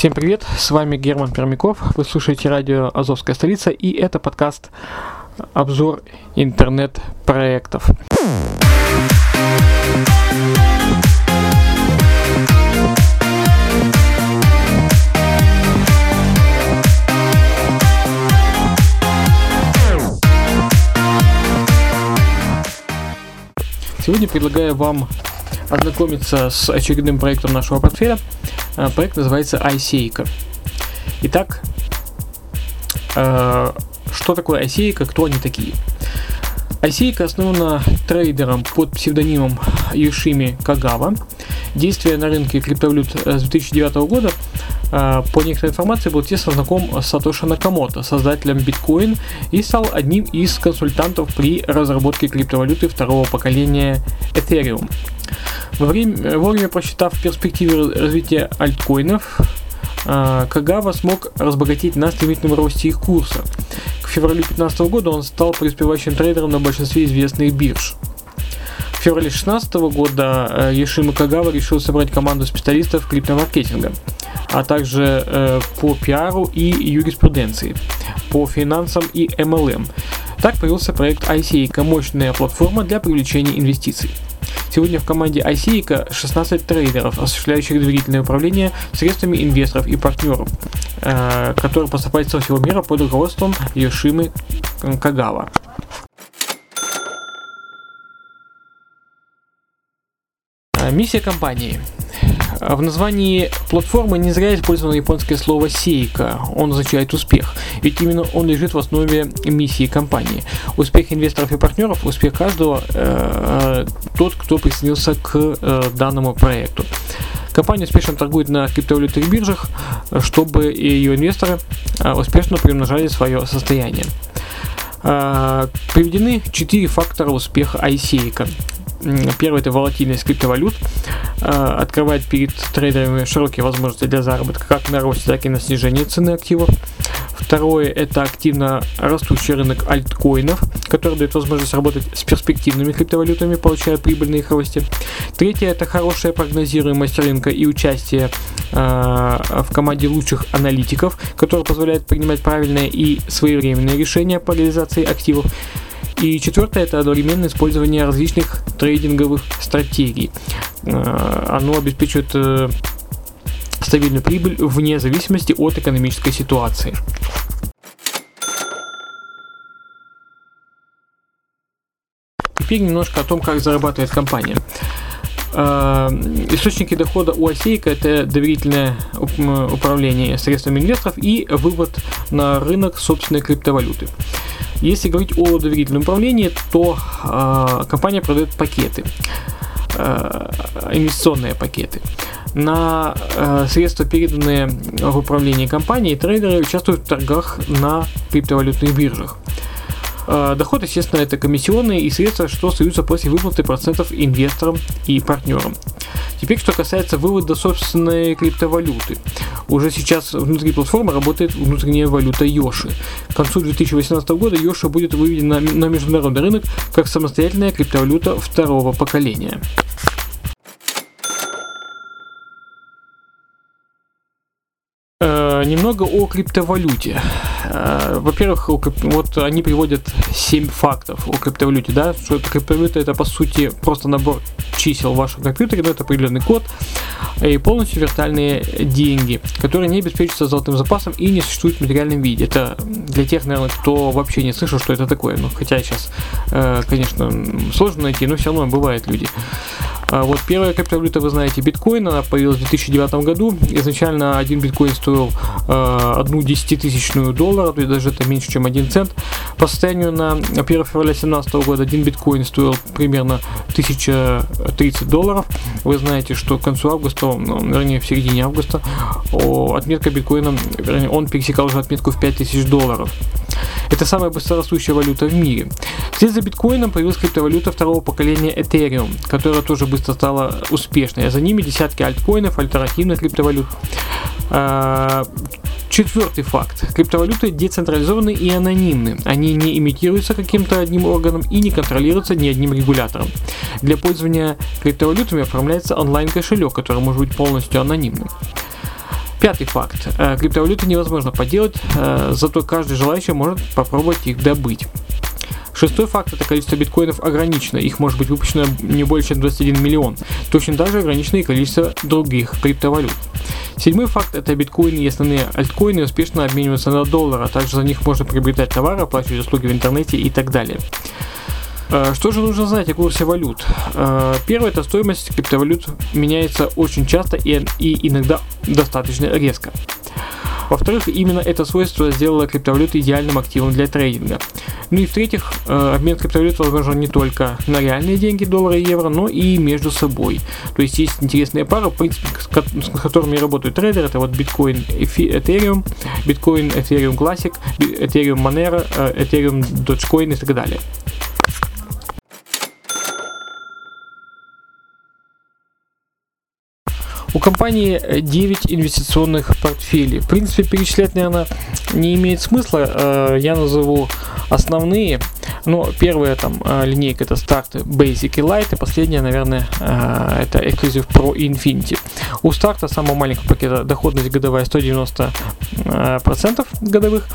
Всем привет, с вами Герман Пермяков, вы слушаете радио «Азовская столица» и это подкаст «Обзор интернет-проектов». Сегодня предлагаю вам ознакомиться с очередным проектом нашего портфеля. Э, проект называется iSeika. Итак, э, что такое iSeika, кто они такие? iSeika основана трейдером под псевдонимом Юшими Кагава. Действие на рынке криптовалют э, с 2009 года по некоторой информации был тесно знаком с Сатоши Накамото, создателем биткоин, и стал одним из консультантов при разработке криптовалюты второго поколения Ethereum. Время, вовремя просчитав перспективы развития альткоинов, а, Кагава смог разбогатеть на стремительном росте их курса. К февралю 2015 года он стал преуспевающим трейдером на большинстве известных бирж. В феврале 2016 года Ешима Кагава решил собрать команду специалистов криптомаркетинга, а также э, по пиару и юриспруденции, по финансам и MLM. Так появился проект ICA, мощная платформа для привлечения инвестиций. Сегодня в команде ICICA 16 трейдеров, осуществляющих доверительное управление средствами инвесторов и партнеров, э, которые поступают со всего мира под руководством Йошимы Кагава. Э, миссия компании в названии платформы не зря использовано японское слово «сейка». Он означает «успех». Ведь именно он лежит в основе миссии компании. Успех инвесторов и партнеров, успех каждого э, тот, кто присоединился к э, данному проекту. Компания успешно торгует на криптовалютных биржах, чтобы ее инвесторы э, успешно приумножали свое состояние. Э, приведены четыре фактора успеха ICA. Первый это волатильность криптовалют, э, открывает перед трейдерами широкие возможности для заработка как на росте, так и на снижении цены активов. Второе – это активно растущий рынок альткоинов, который дает возможность работать с перспективными криптовалютами, получая прибыль на их росте. Третье – это хорошая прогнозируемость рынка и участие э, в команде лучших аналитиков, который позволяет принимать правильные и своевременные решения по реализации активов. И четвертое – это одновременное использование различных трейдинговых стратегий. Э, оно обеспечивает э, стабильную прибыль вне зависимости от экономической ситуации. Теперь немножко о том, как зарабатывает компания. Э, источники дохода у Осейка это доверительное управление средствами инвесторов и вывод на рынок собственной криптовалюты. Если говорить о доверительном управлении, то э, компания продает пакеты, э, инвестиционные пакеты. На э, средства, переданные в управление компанией, трейдеры участвуют в торгах на криптовалютных биржах. Э, доход, естественно, это комиссионные и средства, что остаются после выплаты процентов инвесторам и партнерам. Теперь, что касается вывода собственной криптовалюты. Уже сейчас внутри платформы работает внутренняя валюта Йоши. К концу 2018 года Йоши будет выведена на международный рынок как самостоятельная криптовалюта второго поколения. Э, немного о криптовалюте. Э, во-первых, вот они приводят 7 фактов о криптовалюте, да, что это криптовалюта это по сути просто набор чисел в вашем компьютере, да, это определенный код, и полностью виртуальные деньги, которые не обеспечиваются золотым запасом и не существуют в материальном виде. Это для тех, наверное, кто вообще не слышал, что это такое. Ну, хотя сейчас, э, конечно, сложно найти, но все равно бывают люди. А вот первая криптовалюта, вы знаете, биткоин, она появилась в 2009 году. Изначально один биткоин стоил э, одну десятитысячную доллара, то есть даже это меньше, чем один цент. По состоянию на 1 февраля 2017 года один биткоин стоил примерно 1030 долларов. Вы знаете, что к концу августа, вернее в середине августа, отметка биткоина, вернее, он пересекал уже отметку в 5000 долларов. Это самая быстрорастущая валюта в мире. Вслед за биткоином появилась криптовалюта второго поколения Ethereum, которая тоже быстро стала успешной. А за ними десятки альткоинов, альтернативных криптовалют. А, четвертый факт. Криптовалюты децентрализованы и анонимны. Они не имитируются каким-то одним органом и не контролируются ни одним регулятором. Для пользования криптовалютами оформляется онлайн-кошелек, который может быть полностью анонимным. Пятый факт. Э, криптовалюты невозможно поделать, э, зато каждый желающий может попробовать их добыть. Шестой факт – это количество биткоинов ограничено, их может быть выпущено не больше, чем 21 миллион. Точно так же ограничено и количество других криптовалют. Седьмой факт – это биткоины и основные альткоины успешно обмениваются на доллар, а также за них можно приобретать товары, оплачивать услуги в интернете и так далее. Э, что же нужно знать о курсе валют? Э, первое – это стоимость криптовалют меняется очень часто и, иногда достаточно резко. Во-вторых, именно это свойство сделало криптовалюту идеальным активом для трейдинга. Ну и в-третьих, э, обмен криптовалют возможен не только на реальные деньги, доллары и евро, но и между собой. То есть есть интересные пары, в принципе, с которыми работают трейдеры. Это вот биткоин Ethereum, биткоин Ethereum Classic, Ethereum Monero, Ethereum Dogecoin и так далее. У компании 9 инвестиционных портфелей. В принципе, перечислять, наверное, не имеет смысла. Э, я назову основные. Но первая там э, линейка это старт Basic и Light, и последняя, наверное, э, это Exclusive Pro Infinity. У старта самого маленького пакета доходность годовая 190% годовых.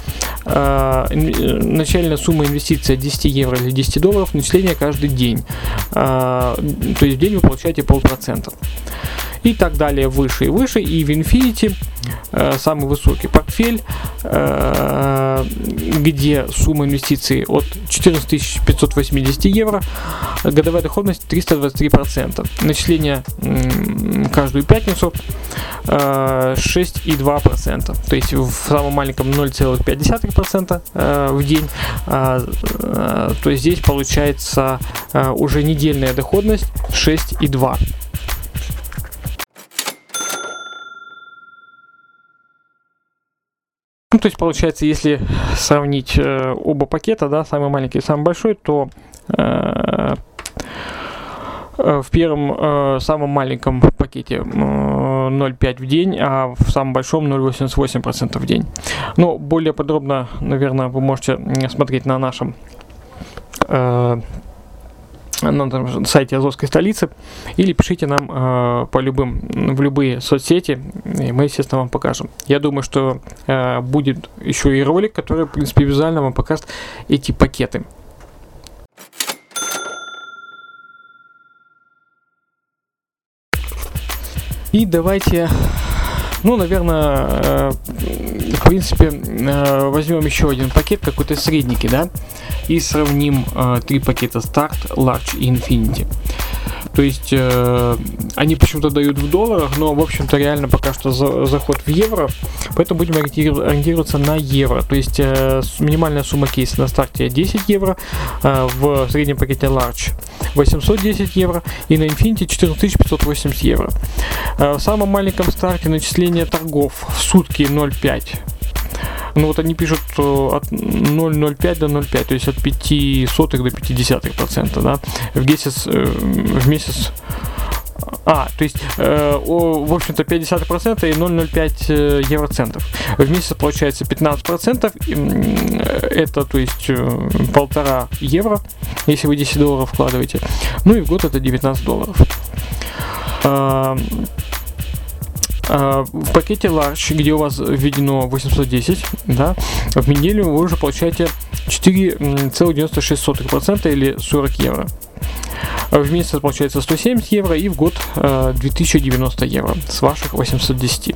Начальная сумма инвестиции 10 евро или 10 долларов, начисление каждый день. То есть в день вы получаете полпроцента и так далее выше и выше. И в Infinity э, самый высокий портфель, э, где сумма инвестиций от 14 580 евро, годовая доходность 323%. Начисление э, каждую пятницу э, 6,2%. То есть в самом маленьком 0,5% э, в день. Э, э, то есть здесь получается э, уже недельная доходность 6,2%. Ну, то есть, получается, если сравнить э, оба пакета, да, самый маленький и самый большой, то э, э в первом, э, самом маленьком пакете э, 0,5 в день, а в самом большом 0,88% в день. Но более подробно, наверное, вы можете смотреть на нашем э, на сайте Азовской столицы или пишите нам э, по любым в любые соцсети, и мы, естественно, вам покажем. Я думаю, что э, будет еще и ролик, который, в принципе, визуально вам покажет эти пакеты. И давайте, ну, наверное, э, в принципе, э, возьмем еще один пакет, какой-то средненький, да, и сравним э, три пакета Start, Large и Infinity. То есть э, они почему-то дают в долларах, но, в общем-то, реально пока что за, заход в евро, поэтому будем ориентироваться на евро. То есть э, минимальная сумма кейса на старте 10 евро, э, в среднем пакете Large 810 евро и на Infinity 14580 евро. Э, в самом маленьком старте начисление торгов в сутки 0,5 ну вот они пишут от 0,05 до 0,5, то есть от 5 сотых до 50 процента, да, в месяц, э, в месяц а, то есть, э, о, в общем-то, 50% и 0,05 э, евроцентов. В месяц получается 15%. Э, это, то есть, э, полтора евро, если вы 10 долларов вкладываете. Ну и в год это 19 долларов. Э, в пакете Large, где у вас введено 810, да, в неделю вы уже получаете 4,96% или 40 евро. В месяц получается 170 евро и в год 2090 евро с ваших 810.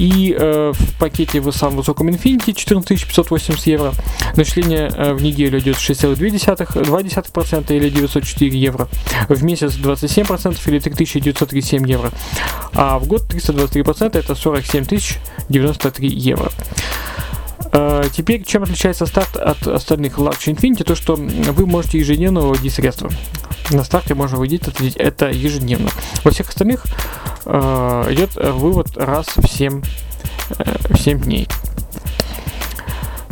И э, в пакете в самом высоком Infinity 14580 евро. Начисление э, в неделю идет 6,2% или 904 евро. В месяц 27% или 3937 евро. А в год 323% это 47 093 евро. Uh, теперь, чем отличается старт от остальных Large Infinity, то что вы можете ежедневно выводить средства. На старте можно выводить это, ежедневно. Во всех остальных э, идет вывод раз в 7, э, 7 дней.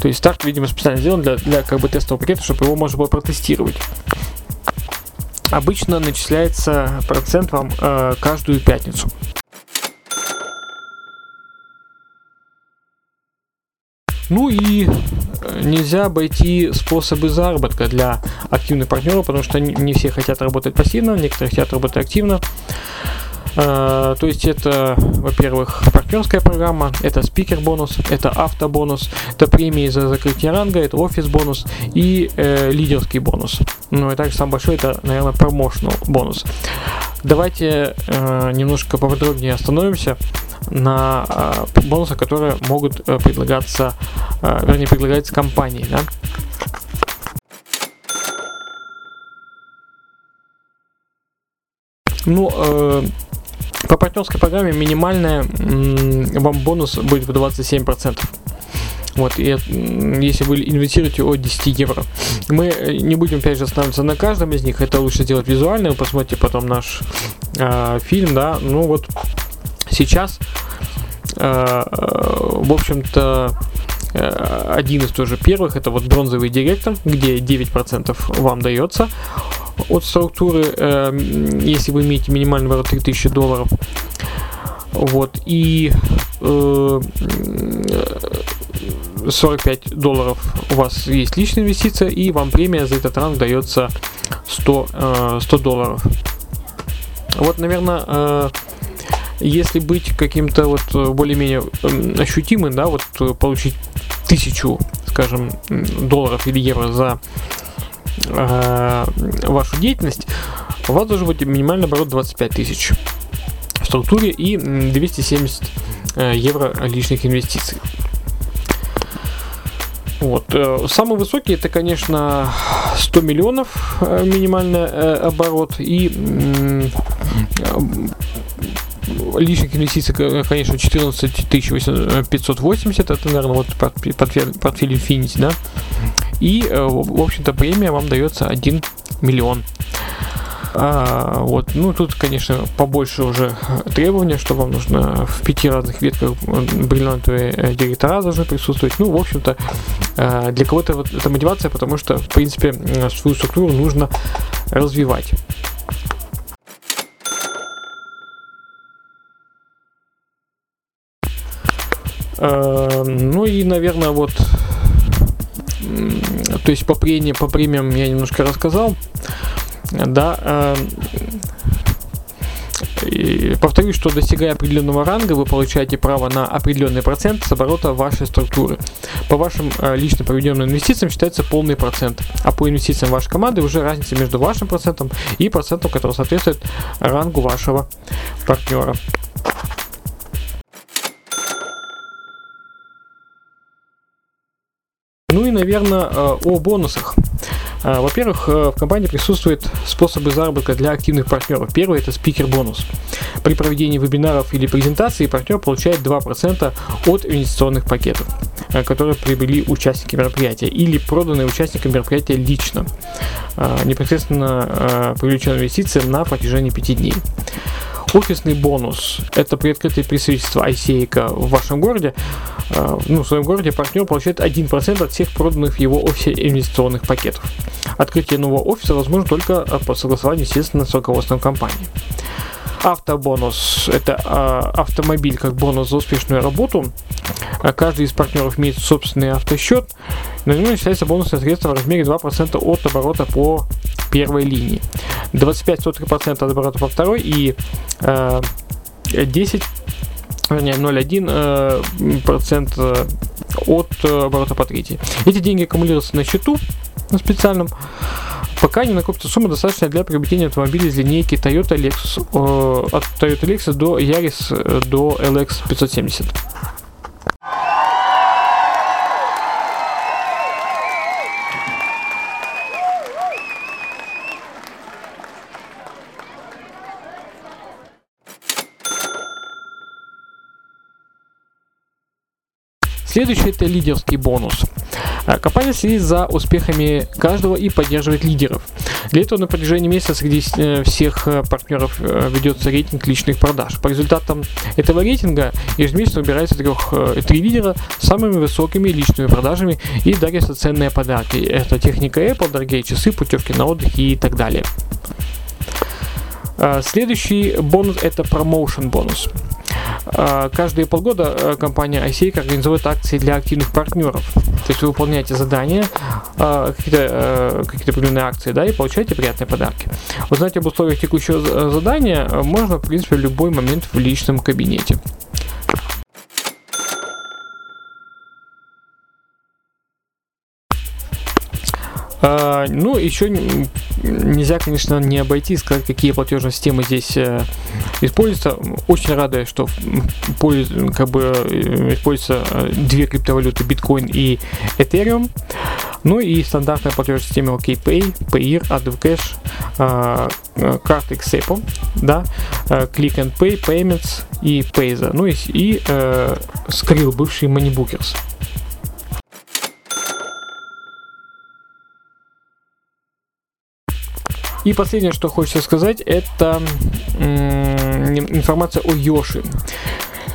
То есть старт, видимо, специально сделан для, для как бы тестового пакета, чтобы его можно было протестировать. Обычно начисляется процент вам э, каждую пятницу. Ну и э, нельзя обойти способы заработка для активных партнеров, потому что не все хотят работать пассивно, некоторые хотят работать активно. То есть это, во-первых, партнерская программа, это спикер бонус, это автобонус, это премии за закрытие ранга, это офис бонус и э, лидерский бонус. Ну и также самый большой это, наверное, промоушенал бонус. Давайте э, немножко поподробнее остановимся на э, бонусах, которые могут э, предлагаться, э, вернее, предлагается компанией. Да? Ну, э, по партнерской программе минимальная вам бонус будет в 27%. Вот, и если вы инвестируете от 10 евро. Мы э, не будем, опять же, останавливаться на каждом из них. Это лучше сделать визуально. Вы посмотрите потом наш э, фильм, да. Ну вот, сейчас, э, в общем-то, э, один из тоже первых, это вот бронзовый директор, где 9% вам дается от структуры, э, если вы имеете минимальный оборот 3000 долларов. Вот, и э, 45 долларов у вас есть личная инвестиция, и вам премия за этот ранг дается 100, 100 э, долларов. Вот, наверное, э, если быть каким-то вот более-менее ощутимым, да, вот получить тысячу, скажем, долларов или евро за э, вашу деятельность, у вас должен быть минимальный оборот 25 тысяч в структуре и 270 э, евро личных инвестиций. Вот. Э, самый высокий это, конечно, 100 миллионов э, минимальный оборот и личных инвестиций, конечно, 14 580, это, наверное, вот портфель Infinity, да. И, в общем-то, премия вам дается 1 миллион. А, вот, ну тут, конечно, побольше уже требования, что вам нужно в пяти разных ветках бриллиантовые э, директора должны присутствовать. Ну, в общем-то, э, для кого-то вот это мотивация, потому что, в принципе, свою структуру нужно развивать. Э, ну и, наверное, вот, то есть по премиям, по премиям я немножко рассказал да, э, повторюсь, что достигая определенного ранга, вы получаете право на определенный процент с оборота вашей структуры. По вашим э, лично проведенным инвестициям считается полный процент, а по инвестициям вашей команды уже разница между вашим процентом и процентом, который соответствует рангу вашего партнера. Ну и, наверное, э, о бонусах. А, во-первых, э, в компании присутствуют способы заработка для активных партнеров. Первый это спикер-бонус. При проведении вебинаров или презентаций партнер получает 2% от инвестиционных пакетов, э, которые приобрели участники мероприятия или проданные участникам мероприятия лично, непосредственно э, привлеченные инвестиции на протяжении 5 дней. Офисный бонус – это при открытии представительства ICA в вашем городе. А, ну, в своем городе партнер получает 1% от всех проданных в его офисе инвестиционных пакетов. Открытие нового офиса возможно только по согласованию, естественно, с руководством компании. Автобонус – это э, автомобиль как бонус за успешную работу. Каждый из партнеров имеет собственный автосчет. На него начисляется бонусное средство в размере 2% от оборота по первой линии. 25% от оборота по второй и э, 10 вернее 0,1 э, процент э, от э, оборота по третьей. Эти деньги аккумулируются на счету на специальном, пока не накопится сумма достаточная для приобретения автомобиля из линейки Toyota Lexus от Toyota Lexus до Yaris до LX 570. Следующий это лидерский бонус. А, компания следит за успехами каждого и поддерживает лидеров. Для этого на протяжении месяца среди э, всех э, партнеров э, ведется рейтинг личных продаж. По результатам этого рейтинга ежемесячно выбирается трех, три лидера с самыми высокими личными продажами и дарятся ценные подарки. Это техника Apple, дорогие часы, путевки на отдых и так далее. А, следующий бонус это промоушен бонус. А, каждые полгода э, компания ICA организует акции для активных партнеров. То есть вы выполняете задания, а, какие-то э, какие определенные акции, да, и получаете приятные подарки. Узнать об условиях текущего задания можно, в принципе, в любой момент в личном кабинете. А, ну, еще нельзя, конечно, не обойти, сказать, какие платежные системы здесь э, используются. Очень рады, что как бы э, используются э, две криптовалюты, биткоин и Ethereum. Ну и стандартная платежная система OKPay, Payeer, AdvCash, карты Xepo, да, Click and Pay, Payments и Payza. Ну и, и э, Skrill, бывший Moneybookers. И последнее, что хочется сказать, это информация о Йоши.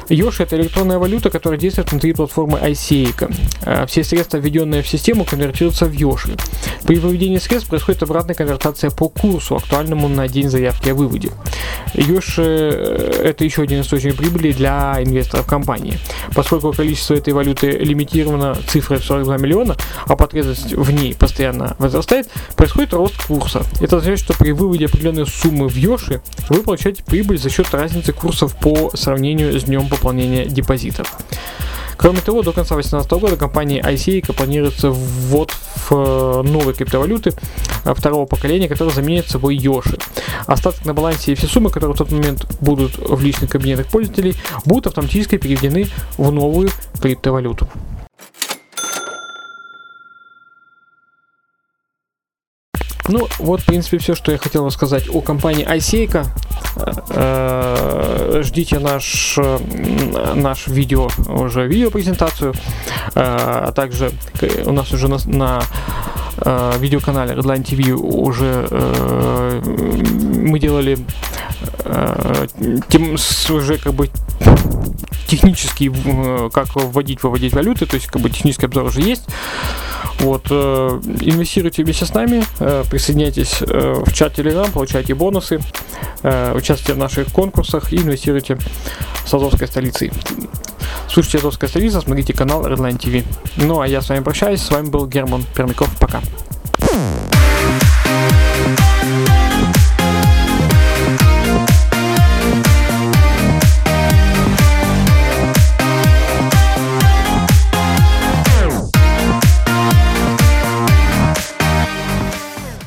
Йоши это электронная валюта, которая действует внутри платформы ICA. Э, все средства, введенные в систему, конвертируются в Йоши. При выведении средств происходит обратная конвертация по курсу, актуальному на день заявки о выводе. Йоши э, это еще один источник прибыли для инвесторов компании. Поскольку количество этой валюты лимитировано цифрой в 42 миллиона, а потребность в ней постоянно возрастает, происходит рост курса. Это означает, что при выводе определенной суммы в Йоши вы получаете прибыль за счет разницы курсов по сравнению с днем пополнения депозитов. Кроме того, до конца 2018 года компания ICA планируется ввод в э, новые криптовалюты э, второго поколения, которые заменят собой Йоши. Остаток на балансе и все суммы, которые в тот момент будут в личных кабинетах пользователей, будут автоматически переведены в новую криптовалюту. Ну, вот, в принципе, все, что я хотел рассказать о компании iSeika. Э, ждите наш, наш видео, уже видеопрезентацию. Э, а также у нас уже на, на э, видеоканале Redline TV уже мы делали тем, уже как бы технический, как вводить, выводить валюты, то есть как бы технический обзор уже есть. Вот, э, инвестируйте вместе с нами, э, присоединяйтесь э, в чат Telegram, получайте бонусы, участвуйте в наших конкурсах и инвестируйте с Азовской столицей. Слушайте Азовская столица, смотрите канал Redline TV. Ну а я с вами прощаюсь, с вами был Герман Пермяков, пока.